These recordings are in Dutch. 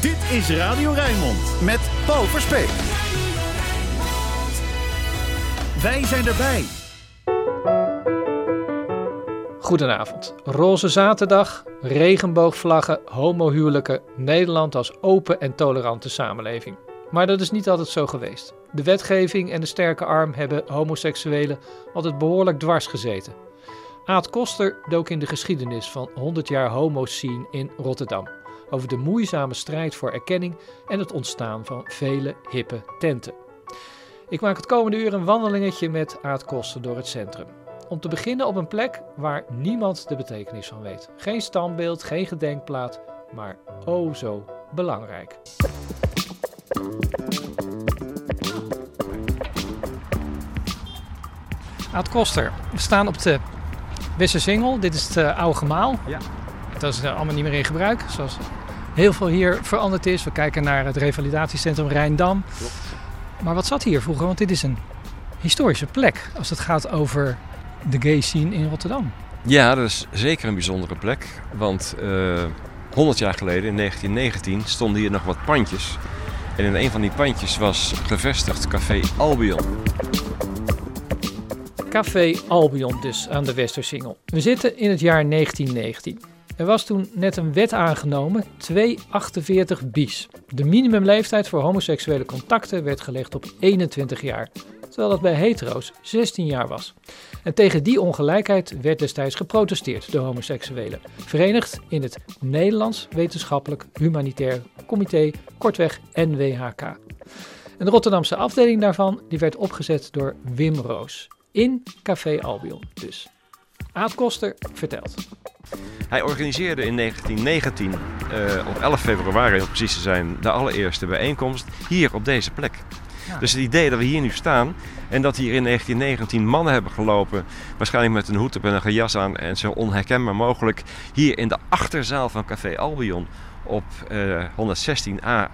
Dit is Radio Rijnmond met Paul Verspeek. Wij zijn erbij. Goedenavond. Roze zaterdag, regenboogvlaggen, homohuwelijken, Nederland als open en tolerante samenleving. Maar dat is niet altijd zo geweest. De wetgeving en de sterke arm hebben homoseksuelen altijd behoorlijk dwars gezeten. Aad Koster dook in de geschiedenis van 100 jaar homo-scene in Rotterdam. Over de moeizame strijd voor erkenning en het ontstaan van vele hippe tenten. Ik maak het komende uur een wandelingetje met Aad Koster door het centrum. Om te beginnen op een plek waar niemand de betekenis van weet. Geen standbeeld, geen gedenkplaat, maar oh zo belangrijk. Aad Koster, we staan op de Westersingel. Dit is het uh, oude gemaal. Ja. Dat is uh, allemaal niet meer in gebruik, zoals heel veel hier veranderd is. We kijken naar het revalidatiecentrum Rijndam. Klopt. Maar wat zat hier vroeger? Want dit is een historische plek als het gaat over de gay scene in Rotterdam. Ja, dat is zeker een bijzondere plek. Want uh, 100 jaar geleden, in 1919, stonden hier nog wat pandjes. En in een van die pandjes was gevestigd Café Albion. Café Albion dus aan de Westersingel. We zitten in het jaar 1919. Er was toen net een wet aangenomen, 248 bis. De minimumleeftijd voor homoseksuele contacten werd gelegd op 21 jaar, terwijl dat bij hetero's 16 jaar was. En tegen die ongelijkheid werd destijds geprotesteerd door homoseksuelen, verenigd in het Nederlands Wetenschappelijk Humanitair Comité, kortweg NWHK. En de Rotterdamse afdeling daarvan die werd opgezet door Wim Roos. In Café Albion dus. Aad Koster vertelt. Hij organiseerde in 1919, uh, op 11 februari om precies te zijn, de allereerste bijeenkomst hier op deze plek. Ja. Dus het idee dat we hier nu staan en dat hier in 1919 mannen hebben gelopen, waarschijnlijk met een hoed op en een gejas aan en zo onherkenbaar mogelijk, hier in de achterzaal van Café Albion op uh, 116a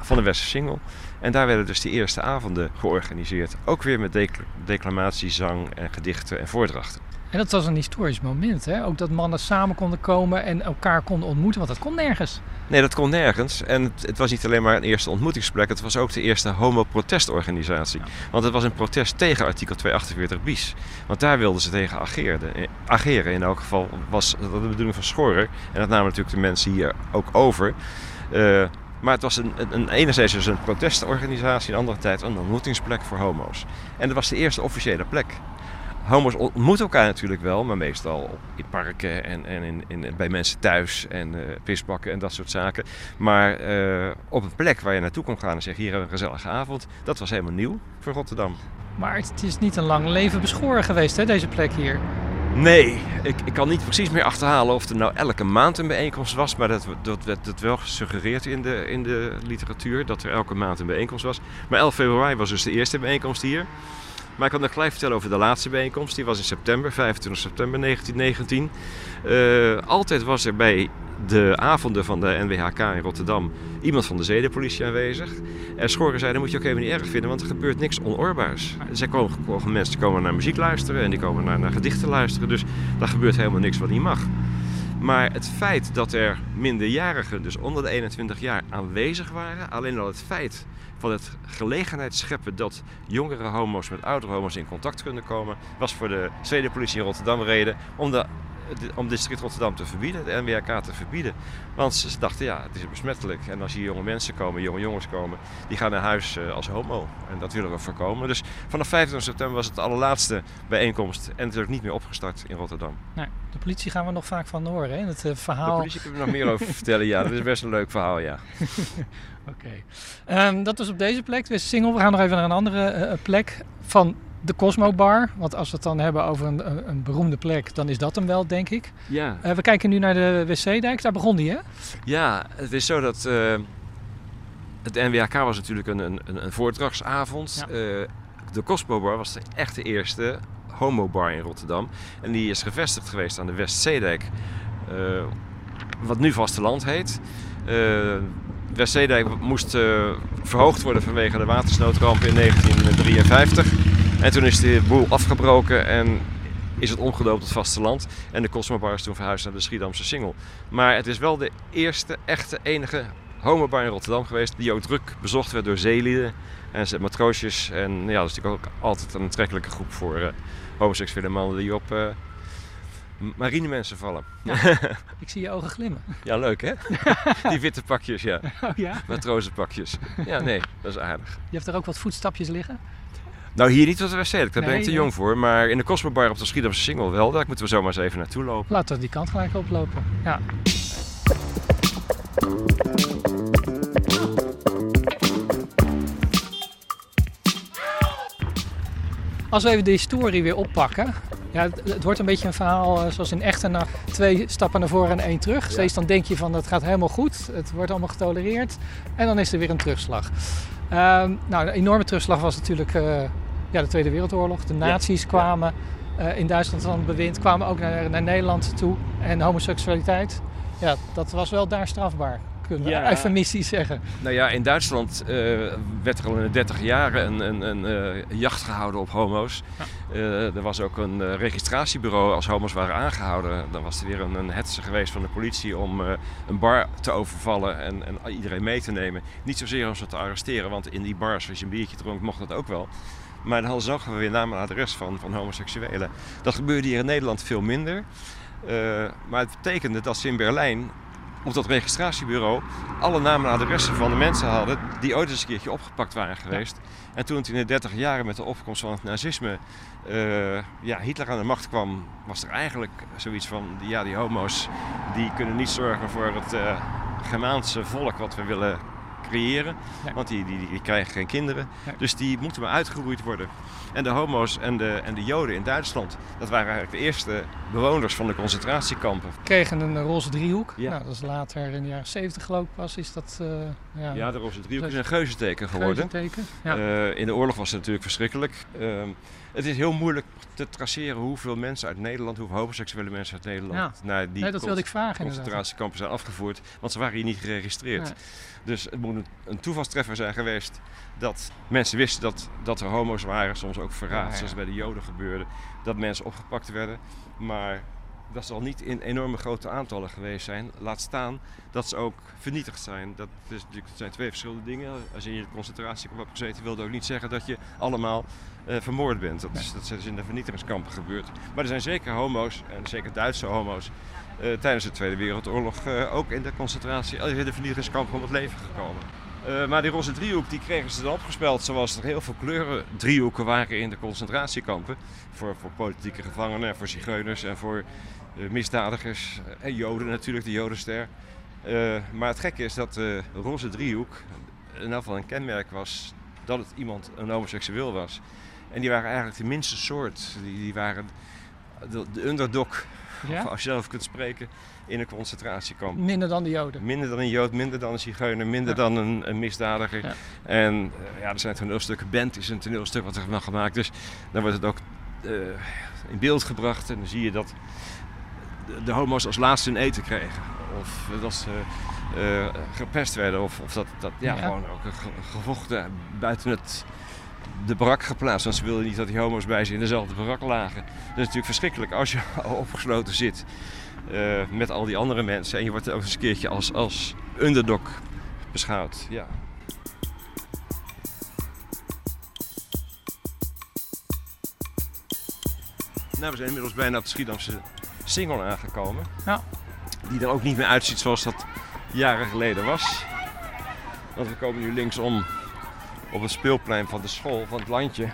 van de Westersingel. En daar werden dus de eerste avonden georganiseerd. Ook weer met decl declamatie, zang en gedichten en voordrachten. En dat was een historisch moment, hè? Ook dat mannen samen konden komen en elkaar konden ontmoeten, want dat kon nergens. Nee, dat kon nergens. En het, was niet alleen maar een eerste ontmoetingsplek, het was ook de eerste homo-protestorganisatie. Want het was een protest tegen artikel 248 bis. Want daar wilden ze tegen ageren. ageren. In elk geval was dat de bedoeling van Schorer. En dat namen natuurlijk de mensen hier ook over. Uh, maar het was een, een, een, enerzijds dus een protestorganisatie, een andere tijd een ontmoetingsplek voor homo's. En dat was de eerste officiële plek. Homo's ontmoeten elkaar natuurlijk wel, maar meestal in parken en, en in, in, bij mensen thuis en uh, pisbakken en dat soort zaken. Maar uh, op een plek waar je naartoe kon gaan en zeggen: hier hebben we een gezellige avond, dat was helemaal nieuw voor Rotterdam. Maar het is niet een lang leven beschoren geweest, hè, deze plek hier? Nee, ik, ik kan niet precies meer achterhalen of er nou elke maand een bijeenkomst was. Maar dat, dat werd dat wel gesuggereerd in de, in de literatuur, dat er elke maand een bijeenkomst was. Maar 11 februari was dus de eerste bijeenkomst hier. Maar ik kan nog gelijk vertellen over de laatste bijeenkomst. Die was in september, 25 september 1919. Uh, altijd was er bij de avonden van de NWHK in Rotterdam iemand van de zedenpolitie aanwezig. En Schoren zei, dat moet je ook even niet erg vinden, want er gebeurt niks onoorbaars. Zij komen, mensen komen naar muziek luisteren en die komen naar, naar gedichten luisteren. Dus daar gebeurt helemaal niks wat niet mag. Maar het feit dat er minderjarigen, dus onder de 21 jaar, aanwezig waren, alleen al het feit van het gelegenheid scheppen dat jongere homo's met oudere homo's in contact kunnen komen, was voor de zedenpolitie in Rotterdam reden om de om district Rotterdam te verbieden, de NWK te verbieden. Want ze dachten, ja, het is besmettelijk. En als hier jonge mensen komen, jonge jongens komen, die gaan naar huis uh, als homo. En dat willen we voorkomen. Dus vanaf 25 september was het de allerlaatste bijeenkomst. En het is ook niet meer opgestart in Rotterdam. De politie gaan we nog vaak van horen, hè? Het uh, verhaal... De politie kunnen we nog meer over vertellen, ja. Dat is best een leuk verhaal, ja. Oké. Okay. Um, dat was op deze plek, de single. We gaan nog even naar een andere uh, plek van de Cosmo Bar. Want als we het dan hebben over een, een beroemde plek, dan is dat hem wel, denk ik. Ja. Uh, we kijken nu naar de WC-dijk. Daar begon die, hè? Ja, het is zo dat... Uh, het NWHK was natuurlijk een, een, een voordragsavond. Ja. Uh, de Cosmo Bar was de echte eerste homo-bar in Rotterdam. En die is gevestigd geweest aan de Westzeedijk. wat nu vasteland heet. Westzeedijk moest verhoogd worden vanwege de watersnoodramp in 1953. En toen is de boel afgebroken en is het omgedoopt tot vasteland. En de Cosmobar is toen verhuisd naar de Schiedamse Singel. Maar het is wel de eerste echte enige homobar in Rotterdam geweest, die ook druk bezocht werd door zeelieden en ze- matroosjes. En ja, dat is natuurlijk ook altijd een aantrekkelijke groep voor eh, homoseksuele mannen die op eh marinemensen vallen. Ik zie je ogen glimmen. Ja, leuk hè? die witte pakjes, ja. Oh ja? Matrozenpakjes. Ja, nee, dat is aardig. Je hebt er ook wat voetstapjes liggen? Nou, hier niet wat we stedelijk, daar ben ik te jong voor. Maar in de Cosmobar op de Schiedamse Singel wel, daar moeten we zomaar eens even naartoe lopen. Laten we die kant gelijk oplopen. Ja. Als we even de historie weer oppakken. Ja, het, het wordt een beetje een verhaal eh, zoals in echte twee stappen naar voren en één terug. Steeds dan denk je van het gaat helemaal goed, het wordt allemaal getolereerd. En dan is er weer een terugslag. Ehm, nou, een enorme terugslag was natuurlijk eh, ja, de Tweede Wereldoorlog. De nazi's kwamen eh, in Duitsland van het bewind, kwamen ook naar, naar Nederland toe. En homoseksualiteit, ja, dat was wel daar strafbaar. Kunnen we Ja. eufemistisch zeggen. Nou ja, in Duitsland eh, werd er al in de 30 jaren een, een, een eh, jacht gehouden op homo's. Er was ook een registratiebureau als homo's waren aangehouden. Dan was er weer een, een hetze geweest van de politie om een bar te overvallen en, en iedereen mee te nemen. Niet zozeer om ze te arresteren, want in die bars, als je een biertje dronk, mocht dat ook wel. Maar dan hadden ze ook weer naam en adres van, van homoseksuelen. Dat gebeurde hier in Nederland veel minder. Eh, maar het betekende dat ze in Berlijn op dat registratiebureau alle namen en adressen van de mensen hadden die ooit eens een keertje opgepakt waren geweest. En toen het in de 30 jaren met de opkomst van het nazisme eh, ja, Hitler aan de macht kwam, was er eigenlijk zoiets van, ja die homo's die kunnen niet zorgen voor het eh Germaanse volk wat we willen creëren. Nee. Want die, die, die krijgen geen kinderen. Nee. Dus die moeten maar uitgeroeid worden. En de homo's en de, en de joden in Duitsland, dat waren eigenlijk de eerste bewoners van de concentratiekampen. kregen een roze driehoek. Ja. Nou, dat is later in de jaren 70 geloof ik pas is dat eh ja, Ja, de roze driehoek is een geuzenteken geworden. geuzenteken. Ja. Eh, in de oorlog was het natuurlijk verschrikkelijk. Ehm, het is heel moeilijk te traceren hoeveel mensen uit Nederland, hoeveel homoseksuele mensen uit Nederland Ja. naar die nee, dat wilde ik vragen inderdaad. concentratiekampen zijn afgevoerd. Want ze waren hier niet geregistreerd. Nee. Dus het moet een, een toevalstreffer zijn geweest dat mensen wisten dat, dat er homo's waren. Soms ook verraad, Ja, ja. zoals bij de Joden gebeurde. Dat mensen opgepakt werden. Maar dat zal niet in enorme grote aantallen geweest zijn. Laat staan dat ze ook vernietigd zijn. Dat, is, dat zijn twee verschillende dingen. Als je in de concentratiekamp hebt gezeten, wil dat ook niet zeggen dat je allemaal eh, vermoord bent. Dat, is, dat is dus in de vernietigingskampen gebeurd. Maar er zijn zeker homo's, en zeker Duitse homo's, eh, tijdens de Tweede Wereldoorlog eh, ook in de concentratie, in de vernietigingskampen om het leven gekomen. Maar die roze driehoek die kregen ze dan opgespeld zoals er heel veel kleuren driehoeken waren in de concentratiekampen. Voor, voor politieke gevangenen, en voor zigeuners en voor misdadigers. En joden natuurlijk, de jodenster. Eh, maar het gekke is dat de roze driehoek in elk geval een kenmerk was dat het iemand een homoseksueel was. En die waren eigenlijk de minste soort. Die, die waren de, de underdog, Ja? als je zelf kunt spreken, in een concentratiekamp. Minder dan de Joden. Minder dan een Jood, minder dan een Zigeuner, minder Ja. dan een, een misdadiger. Ja. En eh, ja, er zijn toneelstukken. Band is een toneelstuk wat er van gemaakt. Dus dan wordt het ook eh, in beeld gebracht. En dan zie je dat de, homo's als laatste hun eten kregen. Of dat ze eh, gepest werden. Of, of dat, dat ja, Ja. gewoon ook ge- gevochten buiten het, de barak geplaatst. Want ze wilden niet dat die homo's bij ze in dezelfde barak lagen. Dat is natuurlijk verschrikkelijk als je opgesloten zit. eh, met al die andere mensen. En je wordt ook eens een keertje als, als underdog beschouwd. Ja. Nou, we zijn inmiddels bijna op de Schiedamse Singel aangekomen. Ja. Die er ook niet meer uitziet zoals dat jaren geleden was. Want we komen nu linksom op het speelplein van de school, van het landje.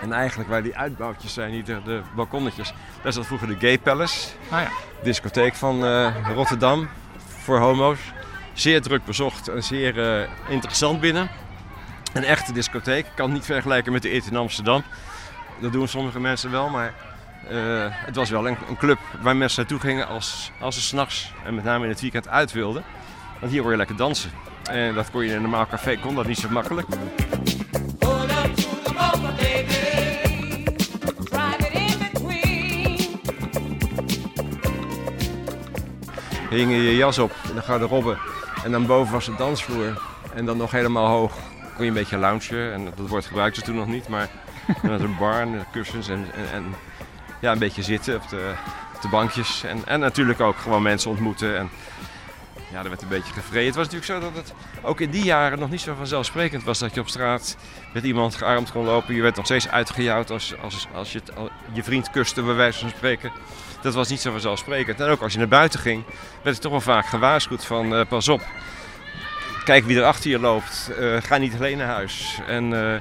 En eigenlijk waar die uitbouwtjes zijn, die de, de balkonnetjes, daar zat vroeger de Gay Palace Ah ja. discotheek van eh, Rotterdam voor homo's. Zeer druk bezocht en zeer eh, interessant binnen. Een echte discotheek. Kan niet vergelijken met de Eet in Amsterdam. Dat doen sommige mensen wel, maar eh, het was wel een, club waar mensen naartoe gingen als, als ze s'nachts en met name in het weekend uit wilden. Want hier kon je lekker dansen. En dat kon je in een normaal café, kon dat niet zo makkelijk. Hing je je jas op in de garderobe. En dan boven was de dansvloer. En dan nog helemaal hoog kon je een beetje loungen. En dat woord gebruikten ze toen nog niet, maar met een bar en kussens en, en, en ja, een beetje zitten op de, op de bankjes. En, en natuurlijk ook gewoon mensen ontmoeten. En ja, er werd een beetje gevreden. Het was natuurlijk zo dat het ook in die jaren nog niet zo vanzelfsprekend was dat je op straat met iemand gearmd kon lopen. Je werd nog steeds uitgejouwd als, als, als je je vriend kuste, bij wijze van spreken. Dat was niet zo vanzelfsprekend. En ook als je naar buiten ging, werd je toch wel vaak gewaarschuwd van eh, pas op. Kijk wie er achter je loopt. Eh, ga niet alleen naar huis. En eh,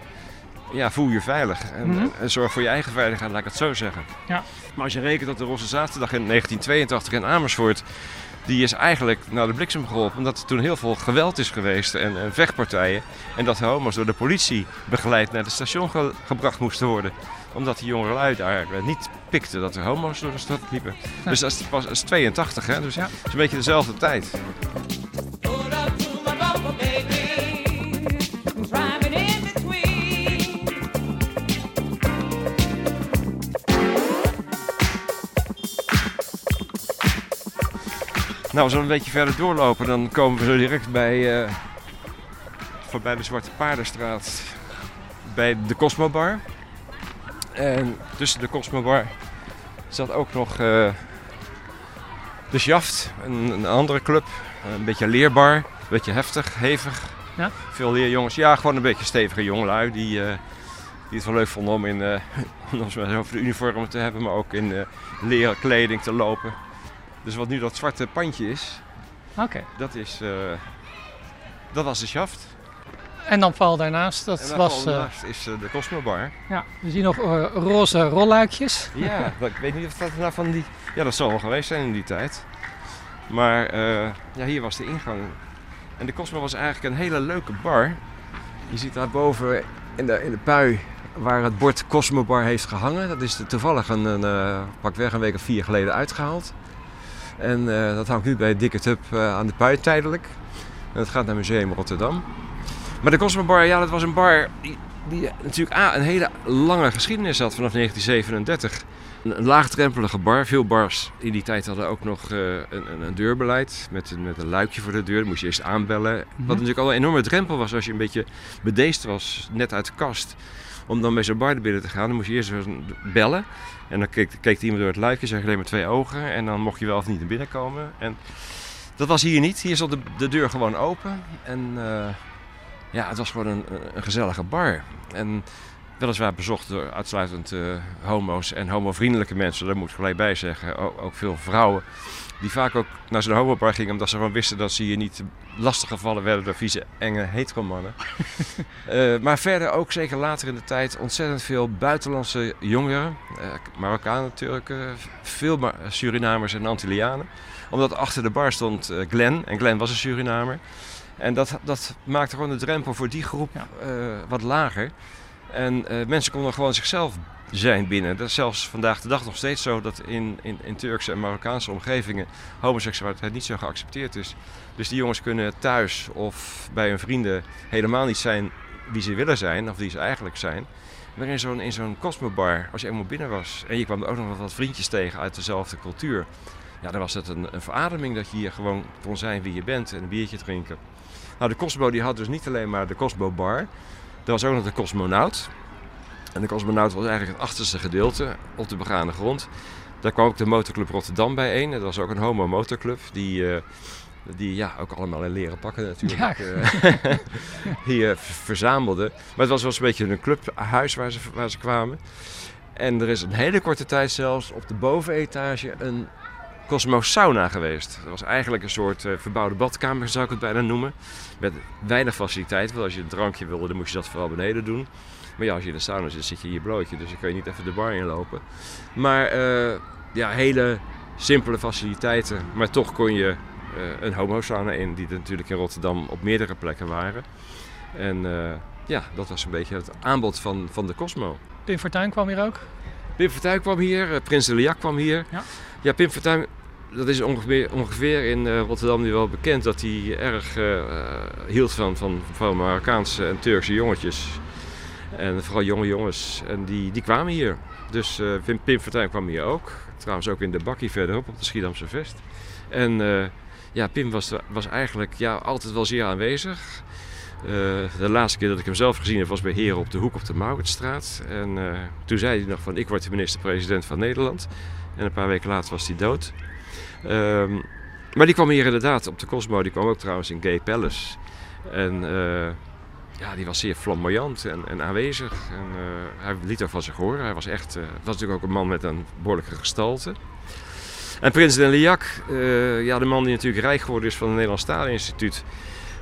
ja, voel je veilig. En, Mhm. en zorg voor je eigen veiligheid, laat ik het zo zeggen. Ja. Maar als je rekent dat de Roze Zaterdag in 1982 in Amersfoort... die is eigenlijk naar de bliksem geholpen... omdat er toen heel veel geweld is geweest en, en vechtpartijen... en dat de homo's door de politie begeleid naar het station ge- gebracht moesten worden. Omdat die jongelui daar eh, niet pikten dat er homo's door de stad liepen. Dus dat is pas dat is 82, hè? Dus Ja. het is een beetje dezelfde tijd. Nou, als we een beetje verder doorlopen, dan komen we zo direct bij, eh, voorbij de Zwarte Paardenstraat, bij de Cosmo Bar. En tussen de Cosmo Bar zat ook nog eh, de Sjaft, een, een andere club. Een beetje leerbar, een beetje heftig, hevig. Ja? Veel leerjongens, ja, gewoon een beetje stevige jongelui die, eh, die het wel leuk vonden om in, om maar over de uniformen te hebben, maar ook in leren kleding te lopen. Dus wat nu dat zwarte pandje is, Oké. dat is. eh, dat was de shaft. En dan val daarnaast, dat was... pal eh, is eh, de Cosmo Bar. ja, we zien nog roze rolluikjes. Ja, dat- ik weet niet of dat nou van die. Ja, dat zal wel geweest zijn in die tijd. Maar ja, hier was de ingang. En de Cosmo was eigenlijk een hele leuke bar. Je ziet daar boven in de, in de pui waar het bord Cosmo Bar heeft gehangen. Dat is toevallig een, een pakweg een week of vier geleden uitgehaald. En eh, dat hangt nu bij Dikke Tub eh, aan de pui tijdelijk. En dat gaat naar Museum Rotterdam. Maar de Cosmo Bar, ja, dat was een bar die, die natuurlijk A, een hele lange geschiedenis had vanaf 1937. Een, een laagdrempelige bar. Veel bars in die tijd hadden ook nog eh, een, een, een deurbeleid met, een- met een luikje voor de deur. Dat moest je eerst aanbellen. Wat natuurlijk al een enorme drempel was als je een beetje bedeesd was, net uit de kast. Om dan bij zo'n bar binnen te gaan, dan moest je eerst bellen. En dan keek, keek iemand door het luikje, zag alleen maar twee ogen. En dan mocht je wel of niet naar binnen komen. En dat was hier niet. Hier zat de, de deur gewoon open. En eh, ja, het was gewoon een, gezellige bar. En weliswaar bezocht door uitsluitend eh, homo's en homovriendelijke mensen. Daar moet ik gelijk bij zeggen. Ook veel vrouwen. Die vaak ook naar zo'n homobar gingen omdat ze gewoon wisten dat ze hier niet lastiggevallen werden door vieze, enge heteromannen. Eh maar verder ook zeker later in de tijd ontzettend veel buitenlandse jongeren. eh Marokkanen, Turken, veel Ma- Surinamers en Antillianen. Omdat achter de bar stond eh, Glenn. En Glenn was een Surinamer. En dat, dat maakte gewoon de drempel voor die groep Ja. eh, wat lager. En eh, mensen konden gewoon zichzelf zijn binnen. Dat is zelfs vandaag de dag nog steeds zo dat in, in, in Turkse en Marokkaanse omgevingen homoseksualiteit niet zo geaccepteerd is. Dus die jongens kunnen thuis of bij hun vrienden helemaal niet zijn wie ze willen zijn of wie ze eigenlijk zijn. Maar in zo'n, in zo'n Cosmobar, als je eenmaal binnen was en je kwam ook nog wat vriendjes tegen uit dezelfde cultuur. Ja, dan was het een, een verademing dat je hier gewoon kon zijn wie je bent en een biertje drinken. Nou, de Cosmo die had dus niet alleen maar de Cosmo Bar. Er was ook nog de Cosmonaut. En de Cosmonaut was eigenlijk het achterste gedeelte op de begane grond. Daar kwam ook de motorclub Rotterdam bijeen. Dat was ook een homo motorclub die, eh, die ja, ook allemaal in leren pakken natuurlijk Ja. eh, hier v- verzamelde. Maar het was wel eens een beetje een clubhuis waar ze, waar ze kwamen. En er is een hele korte tijd zelfs op de bovenetage een Cosmo Sauna geweest. Dat was eigenlijk een soort eh, verbouwde badkamer, zou ik het bijna noemen. Met weinig faciliteit. Want als je een drankje wilde, dan moest je dat vooral beneden doen. Maar ja, als je in de sauna zit, zit je in je blootje. Dus dan kun je niet even de bar inlopen. Maar eh, ja, hele simpele faciliteiten. Maar toch kon je eh, een homo-sauna in, die er natuurlijk in Rotterdam op meerdere plekken waren. En eh, ja, dat was een beetje het aanbod van, van de Cosmo. Pim Fortuyn kwam hier ook. Pim Fortuyn kwam hier, Prins Eliak kwam hier. Ja. ja, Pim Fortuyn, dat is ongeveer, ongeveer in Rotterdam nu wel bekend dat hij erg hield van, van vooral Marokkaanse en Turkse jongetjes. En vooral jonge jongens. En die, die kwamen hier. Dus eh, Pim, Pim Fortuyn kwam hier ook. Trouwens ook in de bakkie verderop op de Schiedamse Vest. En eh, ja, Pim was, was eigenlijk ja, altijd wel zeer aanwezig. Eh, de laatste keer dat ik hem zelf gezien heb was bij Heren op de hoek op de Mauritsstraat. En toen zei hij nog van ik word de minister-president van Nederland. En een paar weken later was hij dood. Ehm, maar die kwam hier inderdaad op de Cosmo. Die kwam ook trouwens in Gay Palace. En ja, die was zeer flamboyant en, en aanwezig. En, eh, hij liet ook van zich horen. Hij was echt, eh, was natuurlijk ook een man met een behoorlijke gestalte. En Prins Deliac, eh ja, de man die natuurlijk rijk geworden is van het Nederlands Taleninstituut.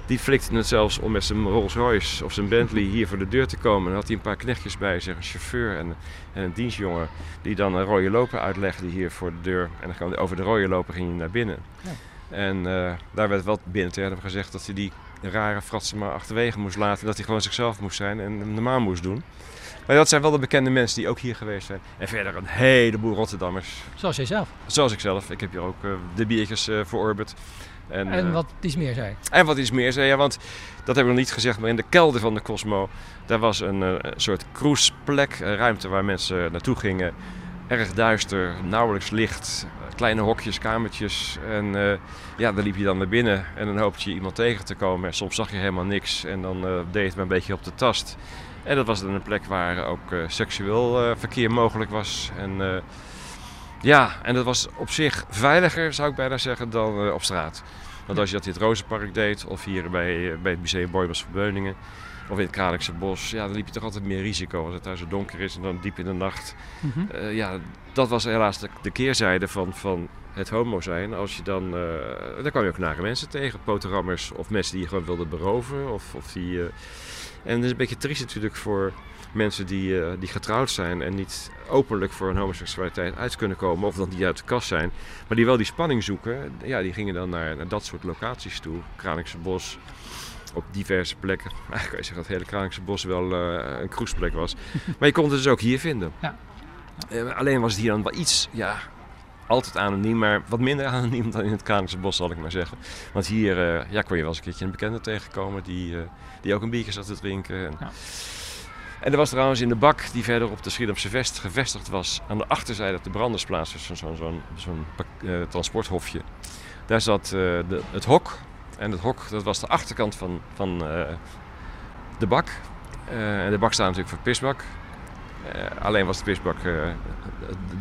Die flikte het zelfs om met zijn Rolls Royce of zijn Bentley hier voor de deur te komen. En dan had hij een paar knechtjes bij zich, een chauffeur en, en een dienstjongen. Die dan een rode loper uitlegde hier voor de deur. En dan over de rode loper ging hij naar binnen. Ja. En daar werd wel binnen tegen hem gezegd dat hij die rare fratsen maar achterwege moest laten. Dat hij gewoon zichzelf moest zijn en hem normaal moest doen. Maar dat zijn wel de bekende mensen die ook hier geweest zijn. En verder een heleboel Rotterdammers. Zoals jij zelf. Zoals ik zelf. Ik heb hier ook eh, de biertjes voor Orbit. En, En eh, wat iets meer zei. en wat iets meer zei, ja, want dat hebben we nog niet gezegd, maar in de kelder van de Cosmo, daar was een, soort cruiseplek, een ruimte waar mensen naartoe gingen. Erg duister, nauwelijks licht, kleine hokjes, kamertjes. En eh, ja, daar liep je dan naar binnen en dan hoopte je iemand tegen te komen. En soms zag je helemaal niks en dan eh, deed het maar een beetje op de tast. En dat was dan een plek waar ook eh, seksueel verkeer mogelijk was. En ja, en dat was op zich veiliger, zou ik bijna zeggen, dan eh, op straat. Want als je dat in het Rozenpark deed, of hier bij, eh, bij het Museum Boybos Verbeuningen, of in het Kralingse Bos, ja, dan liep je toch altijd meer risico als het daar zo donker is en dan diep in de nacht. Mhm. Eh, ja, dat was helaas de, de keerzijde van, van het homo zijn. Als je dan, daar kwam je ook nare mensen tegen, potenrammers of mensen die je gewoon wilden beroven. Of, of die, en het is een beetje triest natuurlijk voor mensen die, eh, die getrouwd zijn en niet openlijk voor hun homoseksualiteit uit kunnen komen of dan die uit de kast zijn, maar die wel die spanning zoeken. Ja, die gingen dan naar, naar dat soort locaties toe. Kralingse Bos, op diverse plekken. Eigenlijk kan je zeggen dat het hele Kralingse Bos wel eh, een cruiseplek was. maar je kon het dus ook hier vinden. Ja. Eh, alleen was het hier dan wel iets, ja, altijd anoniem, maar wat minder anoniem dan in het Kralingse Bos, zal ik maar zeggen. Want hier eh, ja, kon je wel eens een keertje een bekende tegenkomen die, eh, die ook een biertje zat te drinken. En, Ja. en er was trouwens in de bak die verder op de Schiedamse Vest gevestigd was, aan de achterzijde op de brandersplaats, dus zo'n zo'n zo'n eh, transporthofje. Daar zat de, het hok. En het hok, dat was de achterkant van, van de bak. En de bak staat natuurlijk voor pisbak. Eh, alleen was de eh,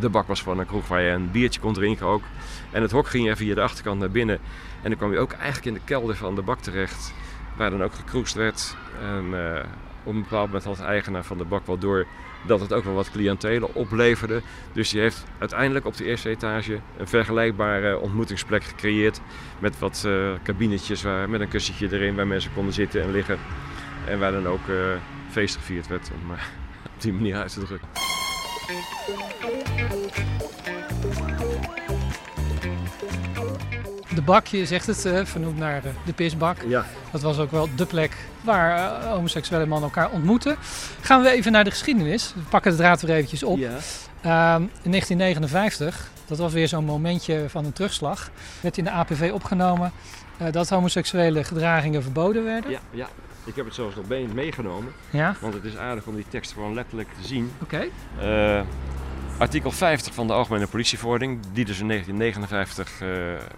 de bak was gewoon een kroeg waar je een biertje kon drinken ook. En het hok ging je via de achterkant naar binnen. En dan kwam je ook eigenlijk in de kelder van de bak terecht. Waar dan ook gekroest werd. En eh, op een bepaald moment had de eigenaar van de bak wel door dat het ook wel wat cliëntelen opleverde. Dus die heeft uiteindelijk op de eerste etage een vergelijkbare ontmoetingsplek gecreëerd. Met wat eh, kabinetjes waar, met een kussentje erin waar mensen konden zitten en liggen. En waar dan ook feest gevierd werd, om op die manier uit te drukken. De bak, je zegt het, eh, vernoemd naar de, de pisbak. Ja, Dat was ook wel de plek waar eh, homoseksuele mannen elkaar ontmoeten. Gaan we even naar de geschiedenis. We pakken de draad weer eventjes op. ja. Ehm, in 1959, dat was weer zo'n momentje van een terugslag, werd in de APV opgenomen eh, dat homoseksuele gedragingen verboden werden. ja, ja. Ik heb het zelfs nog mee- meegenomen, Ja, want het is aardig om die tekst gewoon letterlijk te zien. oké. Eh, artikel 50 van de Algemene Politieverordening, die dus in 1959 eh,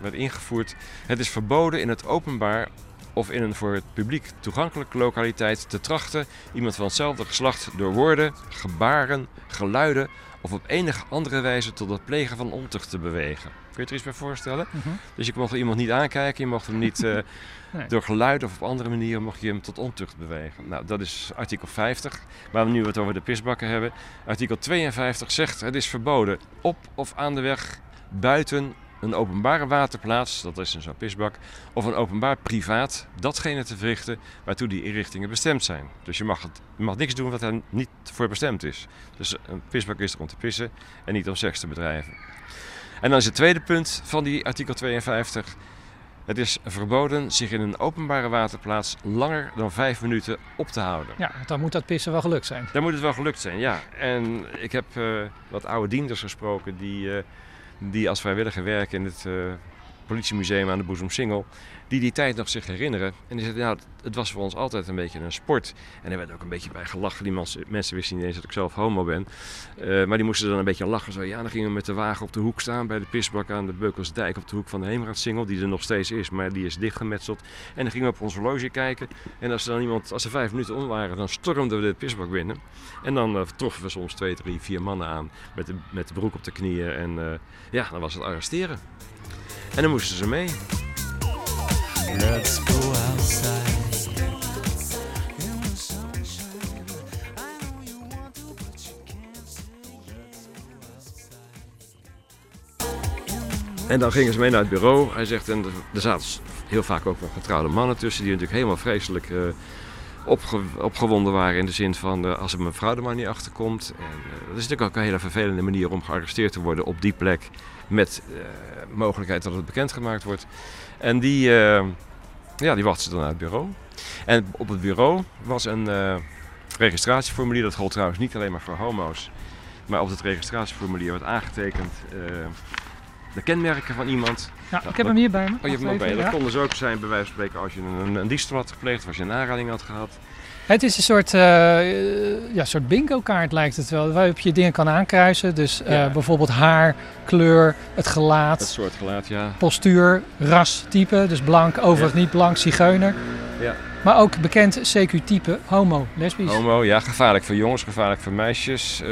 werd ingevoerd. Het is verboden in het openbaar of in een voor het publiek toegankelijke lokaliteit te trachten iemand van hetzelfde geslacht door woorden, gebaren, geluiden of op enige andere wijze tot het plegen van ontucht te bewegen. Kun je er iets bij voorstellen? Mhm. Dus je mocht iemand niet aankijken, je mocht hem niet eh, Door geluid of op andere manieren mocht je hem tot ontucht bewegen. Nou, dat is artikel 50, waar we nu het over de pisbakken hebben. Artikel 52 zegt het is verboden op of aan de weg, buiten een openbare waterplaats, dat is een zo'n pisbak, of een openbaar privaat, datgene te verrichten waartoe die inrichtingen bestemd zijn. Dus je mag, het, je mag niks doen wat er niet voor bestemd is. Dus een pisbak is er om te pissen en niet om seks te bedrijven. En dan is het tweede punt van die artikel 52. Het is verboden zich in een openbare waterplaats langer dan vijf minuten op te houden. Ja, dan moet dat pissen wel gelukt zijn. Dan moet het wel gelukt zijn, ja. En ik heb eh, wat oude dienders gesproken die, eh, die als vrijwilliger werken in het eh, politiemuseum aan de Boezemsingel. Die die tijd nog zich herinneren. En die zeiden, nou, het was voor ons altijd een beetje een sport. En er werd ook een beetje bij gelachen. Die mensen, mensen wisten niet eens dat ik zelf homo ben. Eh, maar die moesten dan een beetje lachen. Zo, ja, dan gingen we met de wagen op de hoek staan bij de pisbak aan de Beukelsdijk. Op de hoek van de Heemraadsingel, die er nog steeds is. Maar die is dichtgemetseld. En dan gingen we op ons horloge kijken. En als er dan iemand, als er vijf minuten om waren, dan stormden we de pisbak binnen. En dan eh, troffen we soms twee, drie, vier mannen aan met de, met de broek op de knieën. En eh, ja, dan was het arresteren. En dan moesten ze mee. Let's go outside. En dan gingen ze mee naar het bureau. Hij zegt, en er- zaten heel vaak ook wel getrouwde mannen tussen die natuurlijk helemaal vreselijk eh, opge- opgewonden waren. In de zin van, eh, als er mijn vrouw er maar niet achter komt. En, eh, dat is natuurlijk ook een hele vervelende manier om gearresteerd te worden op die plek. Met eh, mogelijkheid dat het bekendgemaakt wordt. En die, eh, ja, die wachten ze dan naar het bureau. En op het bureau was een eh, registratieformulier. Dat gold trouwens niet alleen maar voor homo's. Maar op het registratieformulier werd aangetekend de kenmerken van iemand. Ja, Ja, ik heb dat- hem hier bij me. Oh, je hebt hem bij Dat kon dus ook zijn, bij wijze van spreken, als je een, een diefstal had gepleegd, of als je een aanrading had gehad. Het is een soort, eh, ja, soort bingo-kaart lijkt het wel. Waarop je dingen kan aankruisen. Dus eh, Ja. bijvoorbeeld haar, kleur, het gelaat, Dat soort gelaat, ja. postuur, ras, type. Dus blank, overigens niet blank, zigeuner. Ja. Maar ook bekend CQ-type, homo, lesbisch. Homo, ja, gevaarlijk voor jongens, gevaarlijk voor meisjes.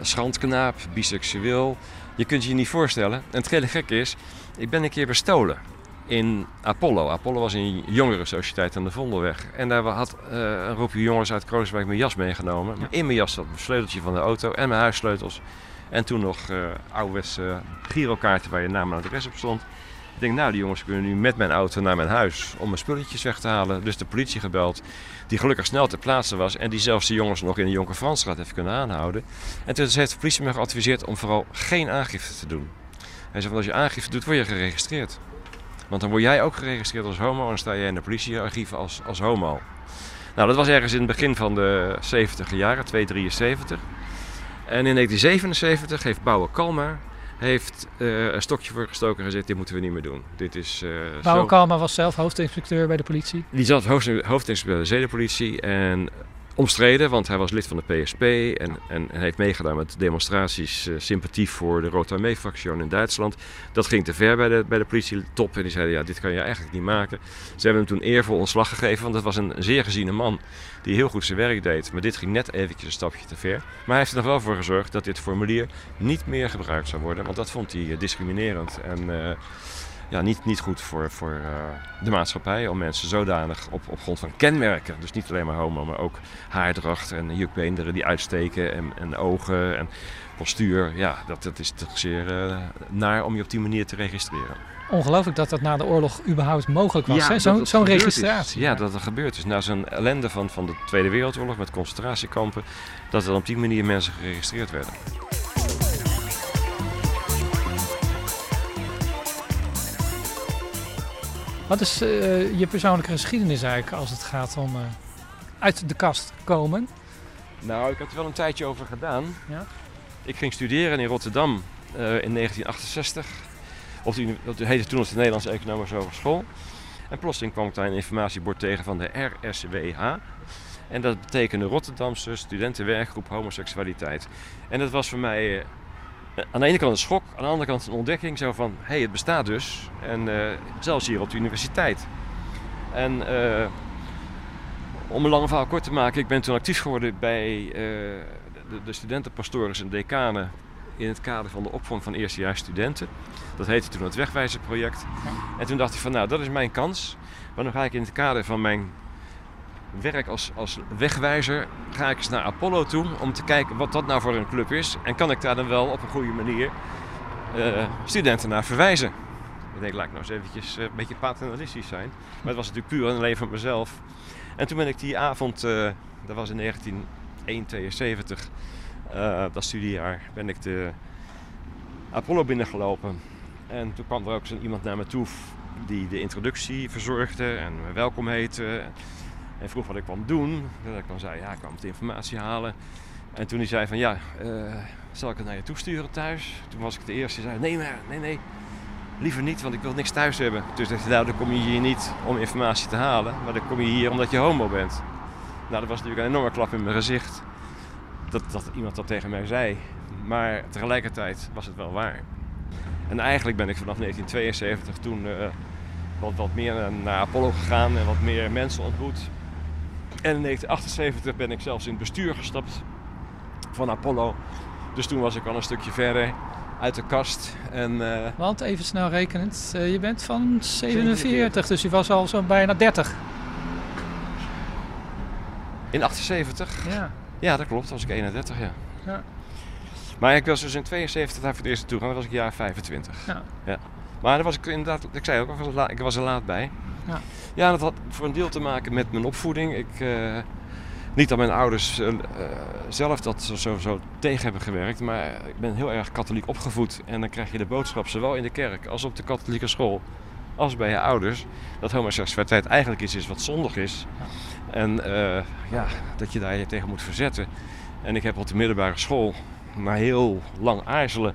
schandknaap, biseksueel. Je kunt je je niet voorstellen. En het hele gekke is, ik ben een keer bestolen in Apollo. Apollo was een jongere sociëteit aan de Vondelweg. En daar had eh, een groepje jongens uit Krooswijk mijn jas meegenomen. In mijn jas zat mijn sleuteltje van de auto en mijn huissleutels. En toen nog eh ouderwetse girokaarten waar je naam en adres op stond. Ik denk, nou, die jongens kunnen nu met mijn auto naar mijn huis om mijn spulletjes weg te halen. Dus de politie gebeld, die gelukkig snel ter plaatse was. En die zelfs de jongens nog in de Jonker Fransstraat heeft kunnen aanhouden. En toen heeft de politie me geadviseerd om vooral geen aangifte te doen. Hij zei, van als je aangifte doet, word je geregistreerd. Want dan word jij ook geregistreerd als homo en dan sta jij in de politiearchieven als, als homo. Nou, dat was ergens in het begin van de 70 jaren, 273. En in 1977 heeft Bouwe Kalmar heeft, eh, een stokje voor gestoken en gezegd, dit moeten we niet meer doen. Dit is eh, Bouwe zo... Kalma was zelf hoofdinspecteur bij de politie. Die zat hoofd, hoofdinspecteur bij de zedenpolitie en omstreden, want hij was lid van de PSP en, en, en heeft meegedaan met demonstraties eh, sympathie voor de Rote Armee-fractie in Duitsland. Dat ging te ver bij de, bij de politietop en die zeiden, ja, dit kan je eigenlijk niet maken. Ze hebben hem toen eervol ontslag gegeven, want dat was een zeer geziene man die heel goed zijn werk deed. Maar dit ging net eventjes een stapje te ver. Maar hij heeft er nog wel voor gezorgd dat dit formulier niet meer gebruikt zou worden, want dat vond hij eh, discriminerend en... eh, ja, niet, niet goed voor, voor eh, de maatschappij om mensen zodanig op, op grond van kenmerken, dus niet alleen maar homo, maar ook haardracht en jukbeenderen die uitsteken en, en ogen en postuur. Ja, dat, dat is toch zeer eh, naar om je op die manier te registreren. Ongelooflijk dat dat na de oorlog überhaupt mogelijk was. dat Zo'n dat is. registratie. Ja, dat er gebeurd is. Na zo'n ellende van, van de Tweede Wereldoorlog met concentratiekampen, dat er op die manier mensen geregistreerd werden. Wat is eh, je persoonlijke geschiedenis eigenlijk als het gaat om eh, uit de kast komen? Nou, ik had er wel een tijdje over gedaan. Ja. Ik ging studeren in Rotterdam eh, in 1968. Op de, heette toen nog de Nederlandse Economische Hogeschool. En plotseling kwam ik daar een informatiebord tegen van de RSWH. En dat betekende Rotterdamse Studentenwerkgroep Homoseksualiteit. En dat was voor mij aan de ene kant een schok, aan de andere kant een ontdekking. Zo van, hé, hey, het bestaat dus. En eh, zelfs hier op de universiteit. En eh, om een lang verhaal kort te maken, ik ben toen actief geworden bij eh, de, de studentenpastores en decanen in het kader van de opvang van eerstejaars studenten. Dat heette toen het Wegwijzerproject. En toen dacht ik van nou, dat is mijn kans. Maar dan ga ik in het kader van mijn werk als, als wegwijzer, ga ik eens naar Apollo toe om te kijken wat dat nou voor een club is. En kan ik daar dan wel op een goede manier eh, studenten naar verwijzen. Ik denk, laat ik nou eens eventjes eh, een beetje paternalistisch zijn. Maar het was natuurlijk puur en alleen van mezelf. En toen ben ik die avond, eh, dat was in 1972, eh, dat studiejaar, ben ik de Apollo binnengelopen. En toen kwam er ook iemand naar me toe die de introductie verzorgde en me welkom heette. En vroeg wat ik kwam doen. Dat ik dan zei, ja, ik kwam de informatie halen. En toen hij zei van, ja, eh, zal ik het naar je toesturen thuis? Toen was ik de eerste die zei, nee, maar, nee, nee, liever niet, want ik wil niks thuis hebben. Dus dacht nou, dan kom je hier niet om informatie te halen, maar dan kom je hier omdat je homo bent. Nou, dat was natuurlijk een enorme klap in mijn gezicht. Dat, dat iemand dat tegen mij zei. Maar tegelijkertijd was het wel waar. En eigenlijk ben ik vanaf 1972 toen eh, wat, wat meer naar Apollo gegaan en wat meer mensen ontmoet. En in 1978 ben ik zelfs in het bestuur gestapt van Apollo. Dus toen was ik al een stukje verder. uit de kast. En eh, Want even snel rekenend, eh, je bent van 47, dus je was al zo'n bijna 30. in 78, Ja. ja dat klopt, was ik 31, ja. Ja. Maar ik was dus in 72 daar voor het eerst naartoe gegaan, dan was ik jaar 25. Ja. Maar daar was ik inderdaad, ik zei ook, laat, ik was er laat bij. Ja. ja, dat had voor een deel te maken met mijn opvoeding. Ik, eh, niet dat mijn ouders eh, zelf dat zo, zo, zo tegen hebben gewerkt, maar ik ben heel erg katholiek opgevoed. En dan krijg je de boodschap, zowel in de kerk als op de katholieke school, als bij je ouders, dat homoseksualiteit eigenlijk iets is wat zondig is. En eh, ja, dat je daar je tegen moet verzetten. En ik heb op de middelbare school, na heel lang aarzelen,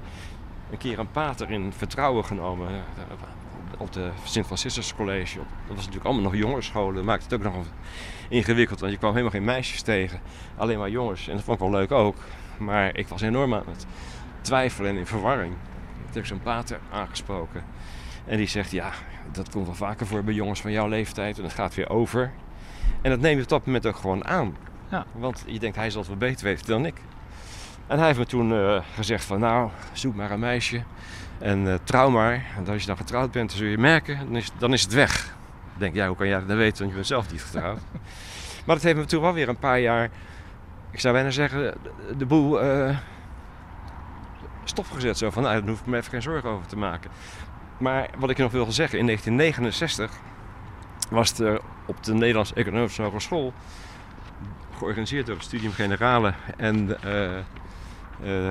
een keer een pater in vertrouwen genomen. Op de Sint-Franciscus College. Dat was natuurlijk allemaal nog jongensscholen. Dat maakte het ook nog ingewikkeld, want je kwam helemaal geen meisjes tegen. Alleen maar jongens. En dat vond ik wel leuk ook. Maar ik was enorm aan het twijfelen en in verwarring. Toen heb ik zo'n pater aangesproken. En die zegt, ja, dat komt wel vaker voor bij jongens van jouw leeftijd. En dat gaat weer over. En dat neem je op dat moment ook gewoon aan. Ja. Want je denkt, hij zal het wel beter weten dan ik. En hij heeft me toen eh, gezegd van, nou, zoek maar een meisje. En eh, trouw maar. En als je dan getrouwd bent, dan zul je merken, dan is, dan is het weg. Ik denk, ja, hoe kan jij dat weten, want je bent zelf niet getrouwd. maar dat heeft me toen wel weer een paar jaar, ik zou bijna zeggen, de, de boel eh, stopgezet. Zo van, nou, daar hoef ik me even geen zorgen over te maken. Maar wat ik nog wil zeggen, in 1969 was het er op de Nederlandse Economische Hogeschool, georganiseerd door het Studium Generale en eh,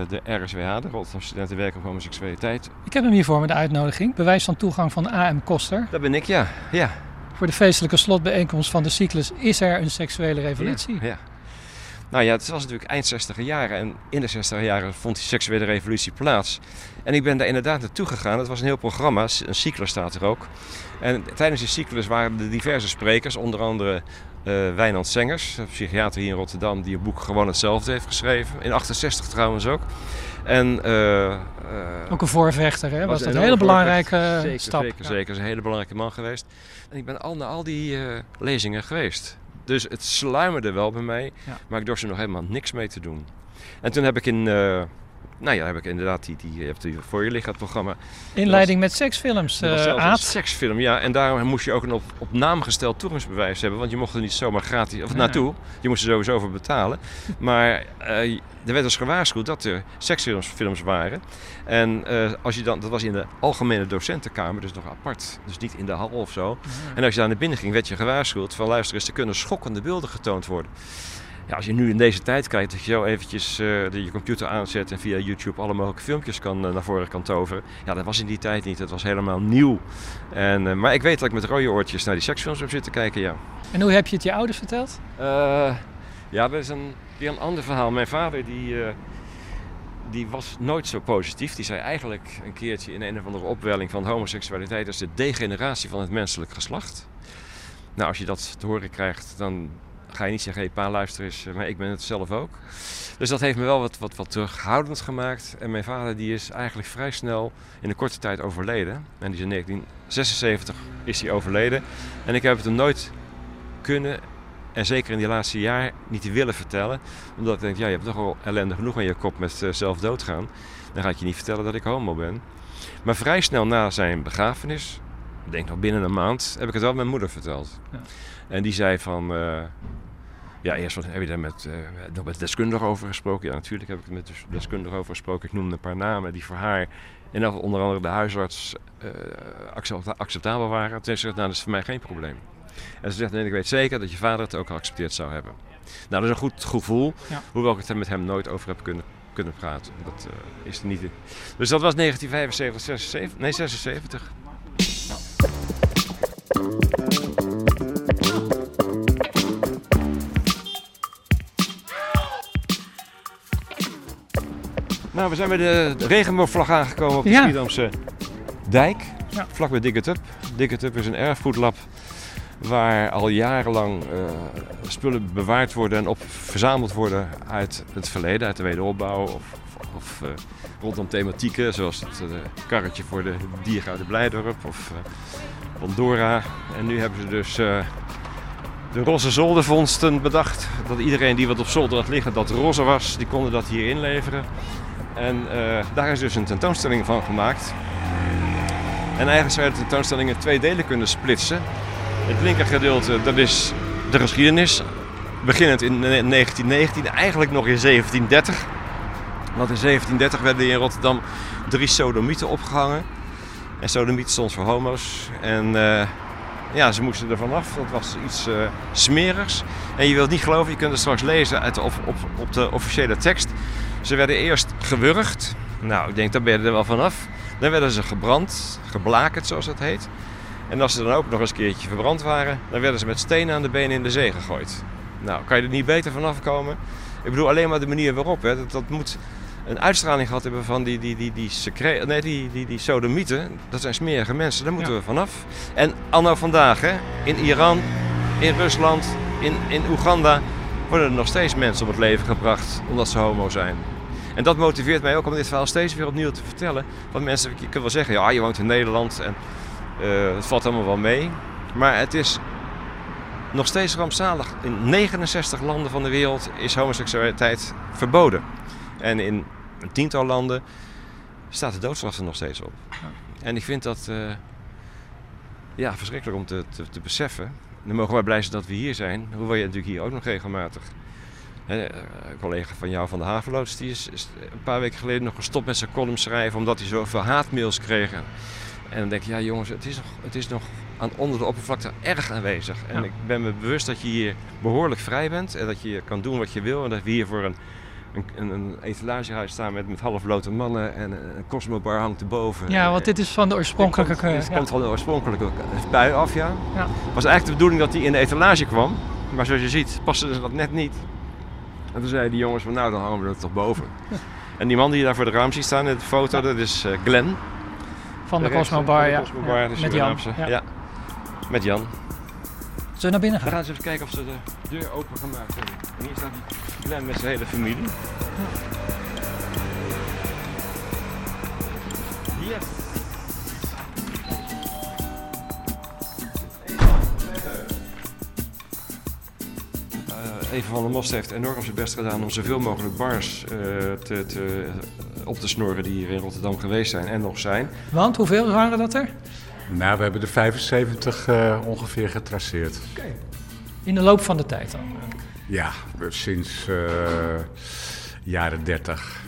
de RSWH, de Rotterdam Studentenwerk op Homoseksualiteit. Ik heb hem hier voor me, de uitnodiging. Bewijs van toegang van AM Koster. Dat ben ik, ja. ja. Voor de feestelijke slotbijeenkomst van de cyclus is er een seksuele revolutie. Ja, ja. Nou ja, het was natuurlijk eind 60 jaren en in de 60 jaren vond die seksuele revolutie plaats. En ik ben daar inderdaad naartoe gegaan. Het was een heel programma, een cyclus staat er ook. En tijdens die cyclus waren er diverse sprekers, onder andere eh Wijnand Sengers, een psychiater hier in Rotterdam, die een boek gewoon hetzelfde heeft geschreven. In 68 trouwens ook. En, eh, Ook een voorvechter, hè? Was, Was dat een hele belangrijke zeker, stap. Zeker, Ja. zeker. Is een hele belangrijke man geweest. En ik ben al naar al die eh, lezingen geweest. Dus het sluimerde wel bij mij, Ja. maar ik dorst er nog helemaal niks mee te doen. En toen heb ik in, nou ja, heb ik inderdaad die, die, hebt die voor je het programma. Inleiding met seksfilms, eh een Aad. seksfilm, ja. En daarom moest je ook een op, op naam gesteld toegangsbewijs hebben, want je mocht er niet zomaar gratis of naartoe. Je moest er sowieso voor betalen. Maar eh, er werd dus gewaarschuwd dat er seksfilms films waren. En eh, als je dan, dat was in de algemene docentenkamer, dus nog apart. Dus niet in de hal of zo. En als je daar naar binnen ging, werd je gewaarschuwd van luister eens, er kunnen schokkende beelden getoond worden. Ja, als je nu in deze tijd kijkt, dat je zo eventjes eh, de, je computer aanzet en via YouTube alle mogelijke filmpjes kan, eh, naar voren kan toveren. Ja, dat was in die tijd niet. Dat was helemaal nieuw. En, eh, maar ik weet dat ik met rode oortjes naar die seksfilms heb zitten kijken, ja. En hoe heb je het je ouders verteld? Ja, dat is een, weer een ander verhaal. Mijn vader die, die was nooit zo positief. Die zei eigenlijk een keertje in een of andere opwelling van homoseksualiteit is de degeneratie van het menselijk geslacht. Nou, als je dat te horen krijgt, dan ga je niet zeggen, hé hey, pa luister eens, eh, maar ik ben het zelf ook. Dus dat heeft me wel wat, wat, wat terughoudend gemaakt. En mijn vader die is eigenlijk vrij snel in een korte tijd overleden. En die is in 1976 is hij overleden. En ik heb het hem nooit kunnen en zeker in die laatste jaar niet te willen vertellen. Omdat ik denk, ja, je hebt toch wel ellende genoeg aan je kop met eh, zelf doodgaan. Dan ga ik je niet vertellen dat ik homo ben. Maar vrij snel na zijn begrafenis, ik denk nog binnen een maand, heb ik het wel mijn moeder verteld. Ja. En die zei van, eh, ja, eerst heb je daar met, nog met deskundigen over gesproken? Ja, natuurlijk heb ik er met de deskundigen over gesproken. Ik noemde een paar namen die voor haar, en dat onder andere de huisarts, eh, accepta- acceptabel waren. Toen zei ze, nou, dat is voor mij geen probleem. En ze zegt, nee, ik weet zeker dat je vader het ook geaccepteerd zou hebben. Nou, dat is een goed gevoel, Ja. hoewel ik het er met hem nooit over heb kunnen, kunnen praten. Dat eh, is er niet. Dus dat was 1975, 76, nee 76. Nou, we zijn bij de, regenboogvlag aangekomen op de Ja. Schiedamse dijk. Ja. Vlak bij Dikkertup. Dikkertup is een erfgoedlab waar al jarenlang eh, spullen bewaard worden en op verzameld worden uit het verleden, uit de wederopbouw of, of eh, rondom thematieken zoals het eh, karretje voor de diergaarde Blijdorp of Pandora. En nu hebben ze dus de roze zoldervondsten bedacht. Dat iedereen die wat op zolder had liggen dat roze was, die konden dat hier inleveren. En eh, daar is dus een tentoonstelling van gemaakt. En eigenlijk zou je de tentoonstelling in twee delen kunnen splitsen. Het linker gedeelte, dat is de geschiedenis. Beginnend in 1919, eigenlijk nog in 1730. Want in 1730 werden in Rotterdam drie sodomieten opgehangen. En sodomiet stond voor homo's. En eh, ja, ze moesten er vanaf. Dat was iets eh, smerigs. En je wilt niet geloven, je kunt het straks lezen uit de, op, op de officiële tekst. Ze werden eerst gewurgd. Nou, ik denk, daar ben je er wel vanaf. Dan werden ze gebrand, geblakerd zoals dat heet. En als ze dan ook nog eens een keertje verbrand waren, dan werden ze met stenen aan de benen in de zee gegooid. Nou, kan je er niet beter vanaf komen? Ik bedoel, alleen maar de manier waarop. Hè. Dat, dat moet een uitstraling gehad hebben van die, die, die, die, secre- nee, die, die, die sodomieten. Dat zijn smerige mensen, daar moeten we vanaf. En anno vandaag, hè, in Iran, in Rusland, in, in Oeganda, worden er nog steeds mensen om het leven gebracht omdat ze homo zijn. En dat motiveert mij ook om dit verhaal steeds weer opnieuw te vertellen. Want mensen, je kunt wel zeggen, ja, je woont in Nederland en eh, het valt allemaal wel mee. Maar het is nog steeds rampzalig. In 69 landen van de wereld is homoseksualiteit verboden. En in een tiental landen staat de doodstraf er nog steeds op. En ik vind dat eh, ja, verschrikkelijk om te, te, te beseffen. Dan mogen wij blij zijn dat we hier zijn. Hoewel je natuurlijk hier ook nog regelmatig. Eh, een collega van jou van de Haveloods, die is, is een paar weken geleden nog gestopt met zijn column schrijven omdat hij zoveel haatmails kreeg. En dan denk je, ja jongens, het is nog, het is nog aan, onder de oppervlakte erg aanwezig. En Ja. ik ben me bewust dat je hier behoorlijk vrij bent en dat je kan doen wat je wil. En dat we hier voor een, een, een, etalagehuis staan met, met halfblote mannen en een, Cosmobar hangt erboven. Ja, want dit is van de oorspronkelijke... Dit komt, dit ja. komt van de oorspronkelijke bui af, ja. Ja. was eigenlijk de bedoeling dat hij in de etalage kwam. Maar zoals je ziet, paste ze dat net niet. En toen zeiden die jongens van nou, dan hangen we er toch boven. En die man die je daar voor de raam ziet staan in de foto, dat is eh, Glenn. Van de rechtse- Cosmo Bar, van ja. de Cosmo Bar, Ja, de Met Jan. Ja. Ja. Met Jan. Zullen we naar binnen We gaan? gaan eens even kijken of ze de deur open gemaakt hebben. En hier staat die Glenn met zijn hele familie. Yes. Even van der Most heeft enorm zijn best gedaan om zoveel mogelijk bars eh, te, te, op te snoren die hier in Rotterdam geweest zijn en nog zijn. Want hoeveel waren dat er? Nou, we hebben de 75 eh, ongeveer getraceerd. In de loop van de tijd dan. Ja, sinds eh, jaren 30.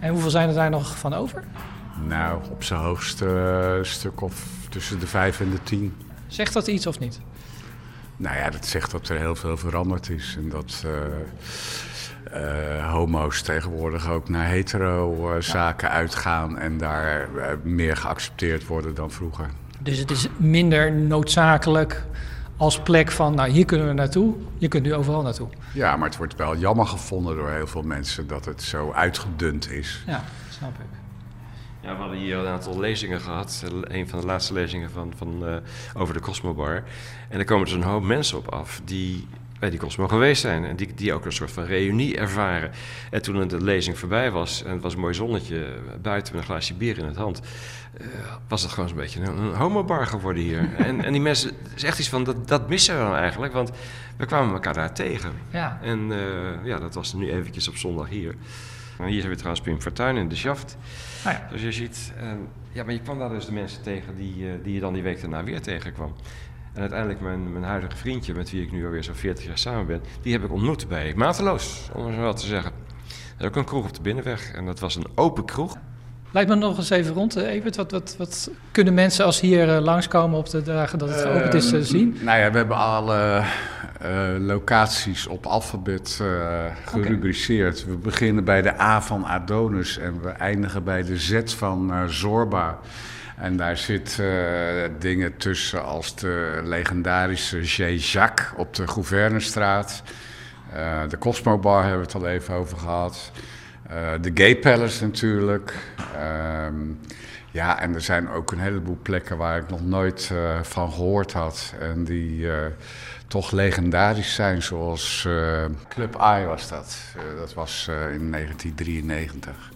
En hoeveel zijn er daar nog van over? Nou, op zijn hoogste eh, stuk of tussen de 5 en de 10. Zegt dat iets of niet? Nou ja, dat zegt dat er heel veel veranderd is. En dat eh, eh, homo's tegenwoordig ook naar hetero-zaken uitgaan. En daar eh, meer geaccepteerd worden dan vroeger. Dus het is minder noodzakelijk als plek van, nou hier kunnen we naartoe. Je kunt nu overal naartoe. Ja, maar het wordt wel jammer gevonden door heel veel mensen dat het zo uitgedund is. Ja, snap ik. Ja, we hadden hier een aantal lezingen gehad. Een van de laatste lezingen van, van, eh, over de Cosmo Bar. En er komen dus een hoop mensen op af die bij die Cosmo geweest zijn. En die, die ook een soort van reunie ervaren. En toen de lezing voorbij was en het was een mooi zonnetje buiten met een glaasje bier in het hand. eh, was het gewoon zo'n beetje een, een homobar geworden hier. en, en die mensen, het is echt iets van, dat, dat missen we dan eigenlijk. Want we kwamen elkaar daar tegen. Ja. En eh, ja, dat was nu eventjes op zondag hier. En hier zijn we trouwens Pim Fortuyn in de Schaft. Nou ja. Zoals je ziet. En, ja, maar je kwam daar dus de mensen tegen die, eh, die je dan die week daarna weer tegenkwam. En uiteindelijk mijn, mijn huidige vriendje, met wie ik nu alweer zo'n 40 jaar samen ben, die heb ik ontmoet bij Mateloos, om het zo wel te zeggen. Dat is ook een kroeg op de Binnenweg. En dat was een open kroeg. Lijkt me nog eens even rond, eh, Evert. Wat, wat, wat kunnen mensen als hier eh, langskomen op de dagen dat het geopend is zien? Nou ja, we hebben alle eh, locaties op alfabet eh, gerubriceerd. We beginnen bij de A van Adonis en we eindigen bij de Z van eh, Zorba. En daar zitten dingen tussen als de legendarische J. Jacques op de Gouvernestraat. Eh, de Cosmo Bar hebben we het al even over gehad. Eh, de Gay Palace natuurlijk. Ehm, ja, en er zijn ook een heleboel plekken waar ik nog nooit eh, van gehoord had. En die eh, toch legendarisch zijn, zoals eh, Club I was dat. Eh, dat was eh, in 1993.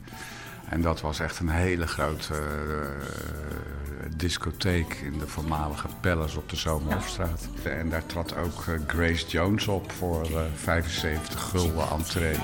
En dat was echt een hele grote discotheek in de voormalige Palace op de Zomerhofstraat. En daar trad ook Grace Jones op voor eh, 75 gulden entree.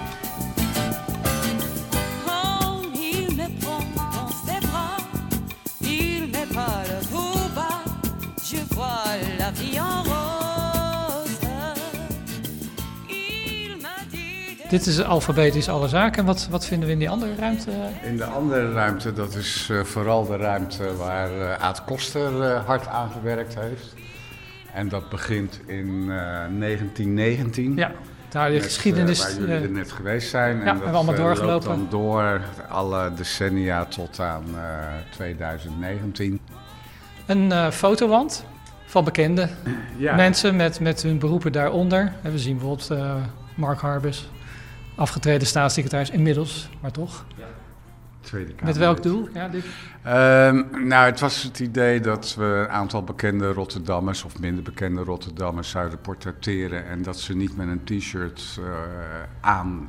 Dit is alfabetisch alle zaken. En wat, wat vinden we in die andere ruimte? In de andere ruimte, dat is eh, vooral de ruimte waar eh Aad Koster eh, hard aan gewerkt heeft. En dat begint in eh, 1919. Ja, daar de geschiedenis. eh, waar jullie er net geweest zijn. hebben we allemaal doorgelopen. loopt dan door alle decennia tot aan eh, 2019. een fotowand van bekende Ja, mensen met, met hun beroepen daaronder. En we zien bijvoorbeeld Mark Harbus, afgetreden staatssecretaris inmiddels, maar toch. Tweede Kamer. Met welk doel? Ja, Dick? Ehm, nou, het was het idee dat we een aantal bekende Rotterdammers of minder bekende Rotterdammers zouden portretteren en dat ze niet met een t-shirt eh, aan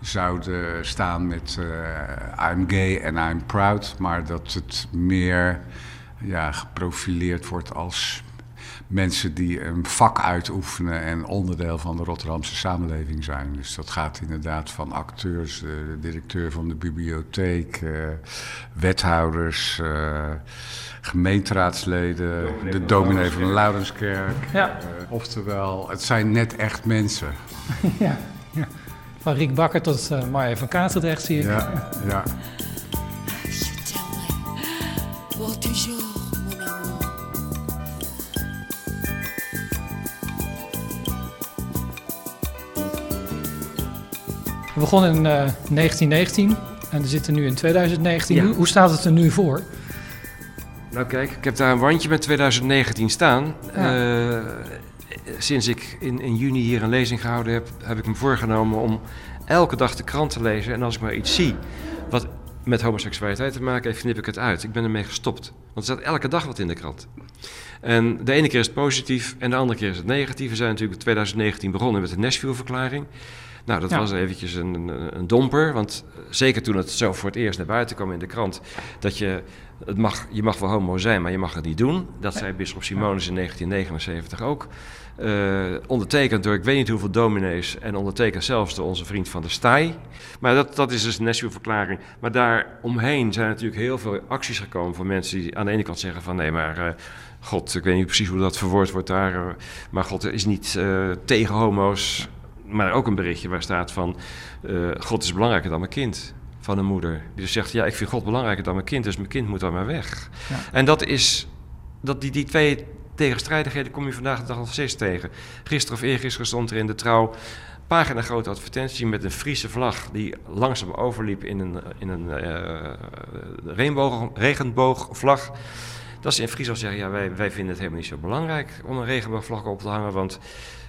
zouden staan met eh, I'm gay and I'm proud, maar dat het meer ja, geprofileerd wordt als mensen die een vak uitoefenen en onderdeel van de Rotterdamse samenleving zijn. Dus dat gaat inderdaad van acteurs, eh, de directeur van de bibliotheek, eh, wethouders, eh, gemeenteraadsleden, de dominee van de Laurenskerk. Ja. Eh, oftewel, het zijn net echt mensen. ja, ja. Van Riek Bakker tot eh Marja van Katendrecht zie ik. Ja, ja. T'aimerai pour We begonnen in eh, 1919 en we zitten nu in 2019. Ja. Hoe, staat het er nu voor? Nou kijk, ik heb daar een wandje met 2019 staan. Ja. Eh, sinds ik in, in juni hier een lezing gehouden heb, heb ik me voorgenomen om elke dag de krant te lezen. En als ik maar iets zie wat met homoseksualiteit te maken heeft, knip ik het uit. Ik ben ermee gestopt. Want er staat elke dag wat in de krant. En de ene keer is het positief en de andere keer is het negatief. We zijn natuurlijk in 2019 begonnen met de Nashville-verklaring. Nou, dat Ja. was eventjes een, een, een domper. Want zeker toen het zo voor het eerst naar buiten kwam in de krant... dat je, het mag, je mag wel homo zijn, maar je mag het niet doen. Dat zei bisschop Simonus in 1979 ook. Eh, ondertekend door ik weet niet hoeveel dominees... en ondertekend zelfs door onze vriend van der Staaij. Maar dat, dat is dus de Nashville-verklaring. Maar daar omheen zijn natuurlijk heel veel acties gekomen... van mensen die aan de ene kant zeggen van... nee, maar... eh, God, ik weet niet precies hoe dat verwoord wordt daar. eh, Maar God is niet eh, tegen homo's. Maar ook een berichtje waar staat van... eh, God is belangrijker dan mijn kind. Van een moeder. Die dus zegt, ja, ik vind God belangrijker dan mijn kind. Dus mijn kind moet dan maar weg. Ja. En dat is... Dat die, die twee tegenstrijdigheden kom je vandaag de dag nog steeds tegen. Gisteren of eergisteren stond er in de trouw... pagina grote advertentie met een Friese vlag... die langzaam overliep in een, in een regenboog, regenboogvlag... Dat ze in Friesland zeggen, ja, wij, wij vinden het helemaal niet zo belangrijk om een regenboogvlag op te hangen, want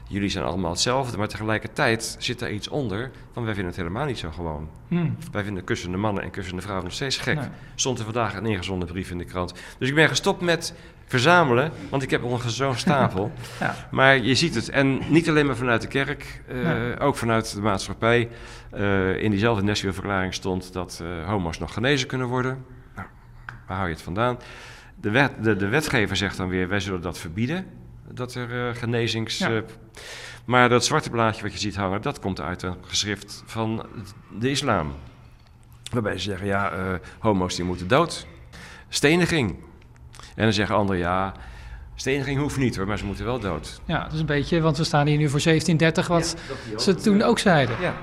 jullie zijn allemaal hetzelfde. Maar tegelijkertijd zit daar iets onder, van wij vinden het helemaal niet zo gewoon. Hmm. Wij vinden kussende mannen en kussende vrouwen nog steeds gek. Nee. Stond er vandaag een ingezonden brief in de krant. Dus ik ben gestopt met verzamelen, want ik heb ongeveer zo'n stapel. Ja. Maar je ziet het, en niet alleen maar vanuit de kerk, eh, ook vanuit de maatschappij. Eh, in diezelfde Nashville-verklaring stond dat eh, homo's nog genezen kunnen worden. Nou, waar hou je het vandaan? De, wet, de, de wetgever zegt dan weer, wij zullen dat verbieden, dat er eh, genezings... Ja. eh, maar dat zwarte blaadje wat je ziet hangen, dat komt uit een geschrift van de islam. Waarbij ze zeggen, ja, eh, homo's die moeten dood. Steniging. En dan zeggen anderen, ja, steniging hoeft niet hoor, maar ze moeten wel dood. Ja, dat is een beetje, want we staan hier nu voor 1730, wat ze toen ook zeiden. Ja.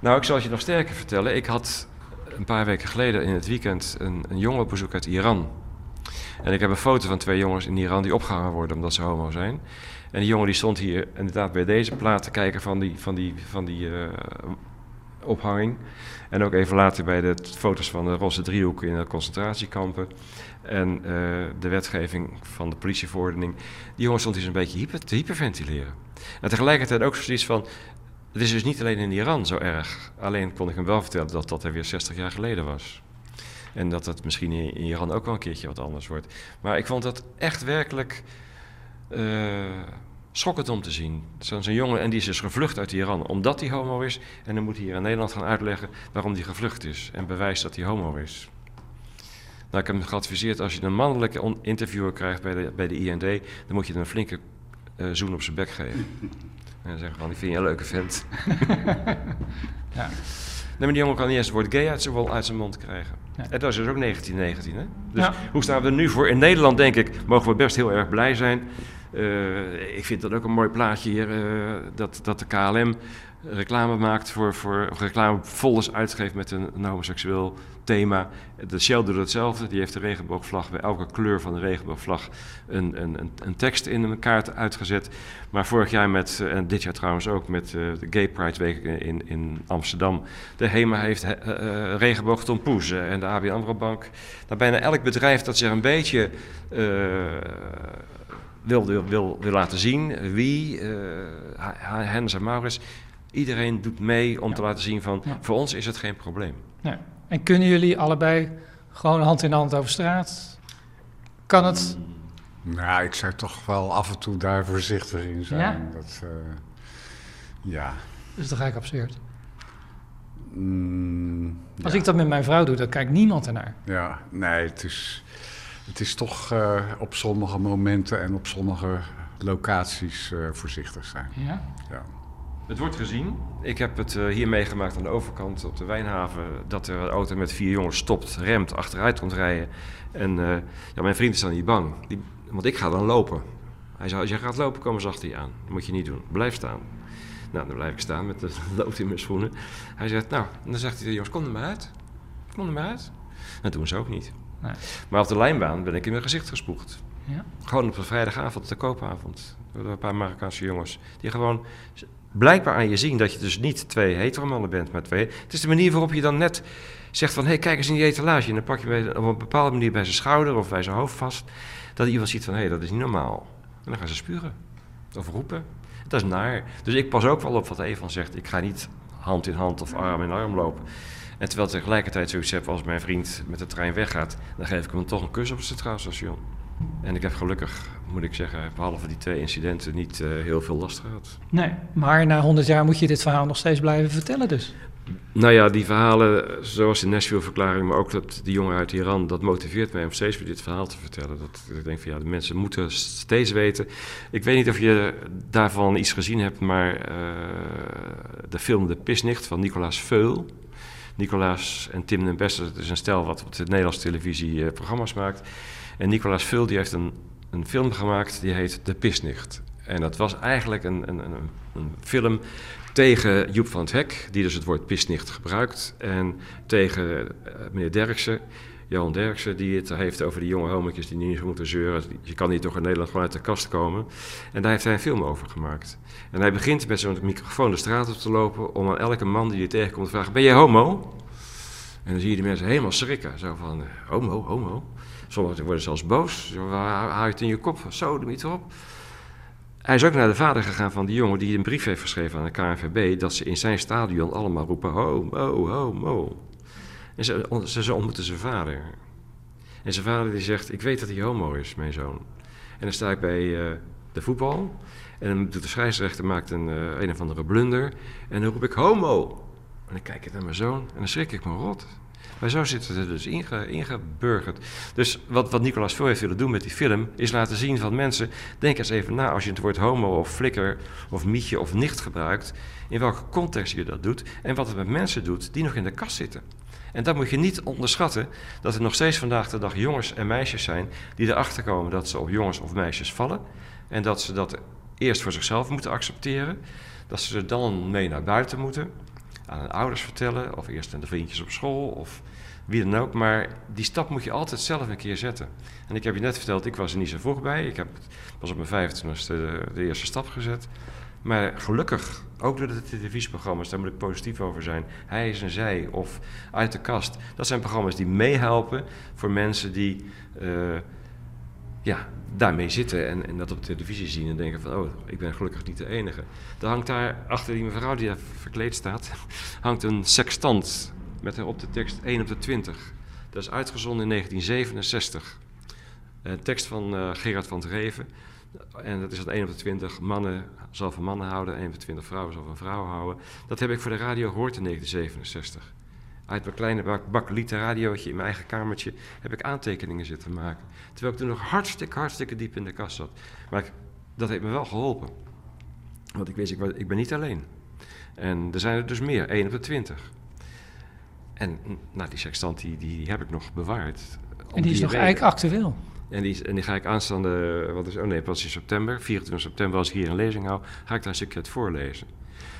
Nou, ik zal het je nog sterker vertellen. Ik had een paar weken geleden in het weekend een, een jongen op bezoek uit Iran. En ik heb een foto van twee jongens in Iran die opgehangen worden omdat ze homo zijn. En die jongen die stond hier inderdaad bij deze plaat te kijken van die, van die, van die eh, ophanging. En ook even later bij de foto's van de roze driehoek in de concentratiekampen. En eh, de wetgeving van de politieverordening. Die jongen stond hier een beetje hyper, te hyperventileren. En tegelijkertijd ook zoiets van... Het is dus niet alleen in Iran zo erg. Alleen kon ik hem wel vertellen dat dat er weer 60 jaar geleden was. En dat het misschien in Iran ook wel een keertje wat anders wordt. Maar ik vond dat echt werkelijk eh, schokkend om te zien. Zo'n jongen, en die is dus gevlucht uit Iran omdat hij homo is. En dan moet hij hier in Nederland gaan uitleggen waarom hij gevlucht is. En bewijst dat hij homo is. Nou, ik heb hem geadviseerd, als je een mannelijke interviewer krijgt bij de, bij de IND... dan moet je hem een flinke eh, zoen op zijn bek geven. En dan zeggen van, ik vind je een leuke vent. Ja. Maar die jongen kan niet eens het woord gay uit zijn, uit zijn mond krijgen. Ja. En dat is dus ook 1919, hè? Dus Ja. hoe staan we er nu voor? In Nederland, denk ik, mogen we best heel erg blij zijn. Eh, ik vind dat ook een mooi plaatje hier, eh, dat, dat de KLM reclame maakt voor, voor reclamefolders uitgeeft met een, homoseksueel thema. De Shell doet hetzelfde, die heeft de regenboogvlag bij elke kleur van de regenboogvlag een, een, een, tekst in een kaart uitgezet. Maar vorig jaar met, eh, en dit jaar trouwens ook met de Gay Pride Week in, in Amsterdam. De HEMA heeft uh, regenboog eh, en de ABN AMRO Bank. Nou, bijna elk bedrijf dat zich een beetje wil, wil, wil, wil laten zien, wie, eh Hennis en Maurits, iedereen doet mee om te laten zien van, Ja. voor ons is het geen probleem. Nee. En kunnen jullie allebei gewoon hand in hand over straat? Kan het? Nou, ik zou toch wel af en toe daar voorzichtig in zijn. Ja? Dat, eh, ja. Dat is toch eigenlijk absurd? Mm, Als ja. ik dat met mijn vrouw doe, dan kijkt niemand ernaar. Ja, nee, het is, het is toch eh, op sommige momenten en op sommige locaties eh, voorzichtig zijn. Ja? Ja. Het wordt gezien. Ik heb het eh, hier meegemaakt aan de overkant op de Wijnhaven. Dat er een auto met vier jongens stopt, remt, achteruit komt rijden. En eh, ja, mijn vriend is dan niet bang. Die, want ik ga dan lopen. Hij zei, als jij gaat lopen, komen ze achter je aan. Dat moet je niet doen. Blijf staan. Nou, dan blijf ik staan met de lood in mijn schoenen. Hij zegt, nou, en dan zegt hij, jongens, kom er maar uit. Kom er maar uit. Dat doen ze ook niet. Nee. Maar op de lijnbaan ben ik in mijn gezicht gespoegd. Ja. Gewoon op een vrijdagavond, de koopavond. Door een paar Marokkaanse jongens. Die gewoon blijkbaar aan je zien dat je dus niet twee heteromannen bent, maar twee. Het is de manier waarop je dan net zegt van... hé, hey, kijk eens in die etalage. En dan pak je op een bepaalde manier bij zijn schouder of bij zijn hoofd vast... dat iemand ziet van, hé, hey, dat is niet normaal. En dan gaan ze spuren. Of roepen. Dat is naar. Dus ik pas ook wel op wat Evan zegt. Ik ga niet hand in hand of arm in arm lopen. En terwijl ik tegelijkertijd zoiets heb als mijn vriend met de trein weggaat... dan geef ik hem toch een kus op het centraal station. En ik heb gelukkig, moet ik zeggen, behalve die twee incidenten niet eh, heel veel last gehad. Nee, maar na 100 jaar moet je dit verhaal nog steeds blijven vertellen dus. Nou ja, die verhalen, zoals de Nashville-verklaring, maar ook dat die jongen uit Iran, dat motiveert mij om steeds weer dit verhaal te vertellen. Dat ik denk van ja, de mensen moeten steeds weten. Ik weet niet of je daarvan iets gezien hebt, maar eh, de film De Pisnicht van Nicolaas Veul. Nicolaas en Tim den Beste, dat is een stel wat op de Nederlandse televisie eh, programma's maakt. En Nicolaas Veul die heeft een, een film gemaakt die heet De Pisnicht. En dat was eigenlijk een, een, een, een film tegen Joep van het Hek, die dus het woord pisnicht gebruikt. En tegen eh, meneer Derksen, Johan Derksen, die het heeft over die jonge hometjes die niet moeten zeuren. Je kan niet toch in Nederland gewoon uit de kast komen. En daar heeft hij een film over gemaakt. En hij begint met zo'n microfoon de straat op te lopen om aan elke man die je tegenkomt te vragen, ben jij homo? En dan zie je die mensen helemaal schrikken. Zo van, eh, homo, homo. Sommigen worden zelfs boos. Zo, Haal je het in je kop? Zo, doe niet erop. Hij is ook naar de vader gegaan van die jongen die een brief heeft geschreven aan de KNVB... dat ze in zijn stadion allemaal roepen, homo, homo. En ze, ontmoeten zijn vader. En zijn vader die zegt, ik weet dat hij homo is, mijn zoon. En dan sta ik bij eh, de voetbal... en dan doet de scheidsrechter maakt een, eh, een of andere blunder... en dan roep ik, homo. En dan kijk ik naar mijn zoon en dan schrik ik me rot. Maar zo zitten ze dus inge, ingeburgerd. Dus wat, wat Veel heeft willen doen met die film... is laten zien van mensen... denk eens even na als je het woord homo of flikker... of mietje of nicht gebruikt... in welke context je dat doet... en wat het met mensen doet die nog in de kast zitten. En dat moet je niet onderschatten... dat er nog steeds vandaag de dag jongens en meisjes zijn... die erachter komen dat ze op jongens of meisjes vallen... en dat ze dat eerst voor zichzelf moeten accepteren... dat ze er dan mee naar buiten moeten aan hun ouders vertellen, of eerst aan de vriendjes op school, of wie dan ook. Maar die stap moet je altijd zelf een keer zetten. En ik heb je net verteld, ik was er niet zo vroeg bij. Ik heb pas op mijn 25e de, de eerste stap gezet. Maar gelukkig, ook door de televisieprogramma's, daar moet ik positief over zijn. Hij is en zij, of uit de kast. Dat zijn programma's die meehelpen voor mensen die uh, ja, daarmee zitten en, en, dat op televisie zien en denken van, oh, ik ben gelukkig niet de enige. Er hangt daar, achter die mevrouw die daar verkleed staat, hangt een sextant met op de tekst 1 op de 20. Dat is uitgezonden in 1967. Een tekst van uh, Gerard van het Reven. En dat is dat 1 op de 20 mannen zal van mannen houden, 1 op de 20 vrouwen zal van vrouwen houden. Dat heb ik voor de radio gehoord in 1967. Uit mijn kleine bak, bakkelieten radiootje in mijn eigen kamertje heb ik aantekeningen zitten maken. Terwijl ik toen nog hartstikke, hartstikke diep in de kast zat. Maar ik, dat heeft me wel geholpen. Want ik wist, ik, ik ben niet alleen. En er zijn er dus meer, 1 op de 20. En nou, die sextant die, die heb ik nog bewaard. En die is nog eigenlijk actueel? En die, en die ga ik aanstaande, wat is, oh nee, pas in september, 24 september, als ik hier een lezing hou, ga ik daar een stukje uit voorlezen.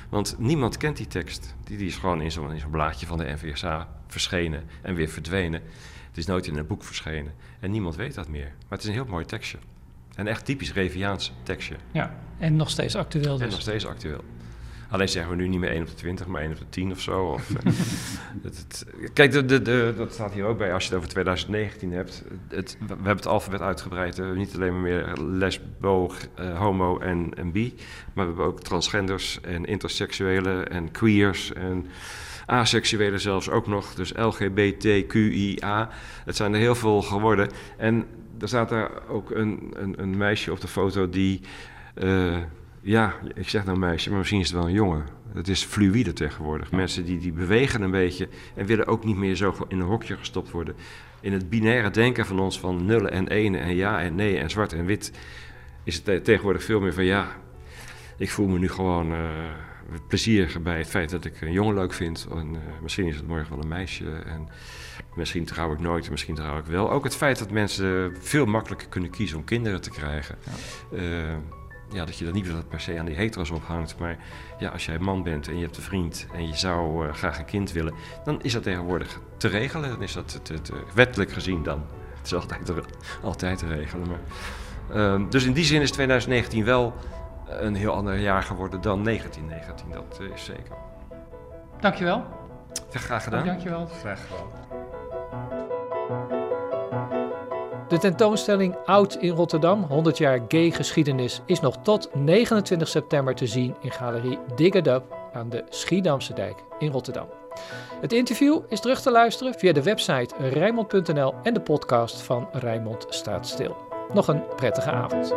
Want niemand kent die tekst. Die, die is gewoon in zo'n zo'n blaadje van de NVSA verschenen en weer verdwenen. Het is nooit in een boek verschenen. En niemand weet dat meer. Maar het is een heel mooi tekstje. Een echt typisch Reviaans tekstje. Ja, en nog steeds actueel En nog dus. steeds actueel. Alleen zeggen we nu niet meer 1 op de 20, maar 1 op de 10 of zo. Of, eh, het, het- kijk, de, de, de, dat staat hier ook bij als je het over 2019 hebt. Het, we hebben het alfabet uitgebreid. We hebben niet alleen maar meer lesbo, eh, homo en, en bi. Maar we hebben ook transgenders en interseksuelen en queers en asexuelen zelfs ook nog. Dus LGBTQIA. Het zijn er heel veel geworden. En er staat daar ook een, een, een meisje op de foto die... eh, ja, ik zeg nou meisje, maar misschien is het wel een jongen. Het is fluïde tegenwoordig. Mensen die, die bewegen een beetje en willen ook niet meer zo in een hokje gestopt worden. In het binaire denken van ons van nullen en enen en ja en nee en zwart en wit... is het te- tegenwoordig veel meer van ja, ik voel me nu gewoon eh, plezier bij het feit dat ik een jongen leuk vind. En, eh, misschien is het morgen wel een meisje en misschien trouw ik nooit en misschien trouw ik wel. Ook het feit dat mensen veel makkelijker kunnen kiezen om kinderen te krijgen. Eh, ja, dat je dat niet per se aan die hetero's ophangt. Maar ja, als jij man bent en je hebt een vriend en je zou eh, graag een kind willen, dan is dat tegenwoordig te regelen. Dan is dat te, te- wettelijk gezien dan. Het is altijd te, altijd te regelen. Maar, Ehm, dus in die zin is 2019 wel een heel ander jaar geworden dan 1919. Dat eh, is zeker. Dankjewel. Ja, graag gedaan. Dankjewel. Graag gedaan. De tentoonstelling Oud in Rotterdam, 100 jaar gay geschiedenis, is nog tot 29 september te zien in galerie Dig aan de Schiedamse Dijk in Rotterdam. Het interview is terug te luisteren via de website rijnmond.nl en de podcast van Rijnmond staat stil. Nog een prettige avond.